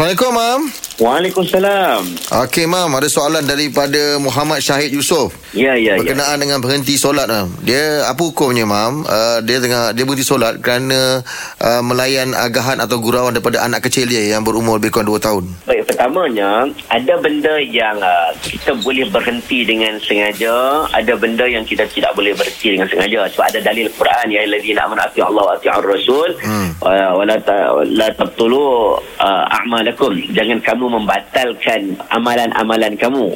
Assalamualaikum, Mam. Waalaikumsalam. Okey, Mam. Ada soalan daripada Muhammad Syahid Yusof. Ya, ya, ya. Berkenaan dengan berhenti solat, Mam. Dia, apa hukumnya, Mam? Uh, dia tengah dia berhenti solat kerana uh, melayan agahan atau gurauan daripada anak kecil dia yang berumur lebih kurang 2 tahun. Baik, pertamanya, ada benda yang uh, kita boleh berhenti dengan sengaja, ada benda yang kita tidak boleh berhenti dengan sengaja. Sebab ada dalil Quran, ya Allah wa ati'ur rasul, Hmm. uh, wa la ta- la tabtulu uh, a'malakum. Jangan kamu membatalkan amalan-amalan kamu.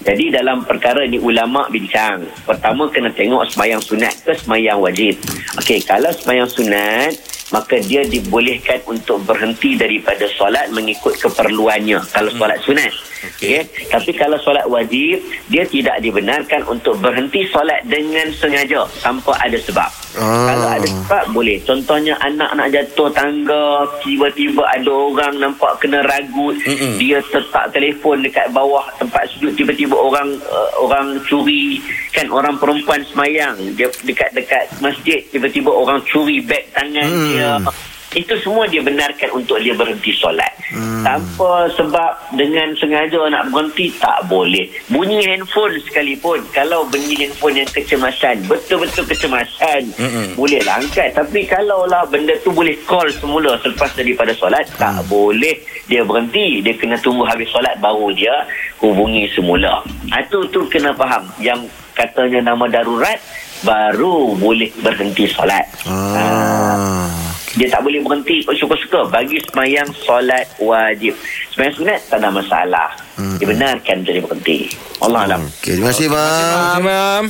Jadi dalam perkara ni ulama bincang. Pertama kena tengok sembahyang sunat ke sembahyang wajib. Okey, kalau sembahyang sunat maka dia dibolehkan untuk berhenti daripada solat mengikut keperluannya kalau solat sunat. Okey. Tapi kalau solat wajib, dia tidak dibenarkan untuk berhenti solat dengan sengaja tanpa ada sebab. Ah. Kalau ada sebab boleh. Contohnya anak nak jatuh tangga, tiba-tiba ada orang nampak kena ragut, Mm-mm. dia letak telefon dekat bawah tempat sujud tiba-tiba orang uh, orang curi kan orang perempuan semayang dia dekat-dekat masjid tiba-tiba orang curi beg tangan Hmm. dia itu semua dia benarkan untuk dia berhenti solat. Hmm. tanpa sebab dengan sengaja nak berhenti tak boleh. Bunyi handphone sekalipun kalau bunyi handphone yang kecemasan betul-betul kecemasan Mm-mm. boleh lah angkat. Tapi kalau lah benda tu boleh call semula selepas daripada solat tak boleh. Dia berhenti dia kena tunggu habis solat baru dia hubungi semula. Ha, tu tu kena faham. Yang katanya nama darurat baru boleh berhenti solat. Ah. Dia tak boleh berhenti suka-suka bagi semayang solat wajib semayang sunat tak ada masalah Hmm. dibenarkan jadi berhenti Allah Alam Okey, terima kasih. Mam.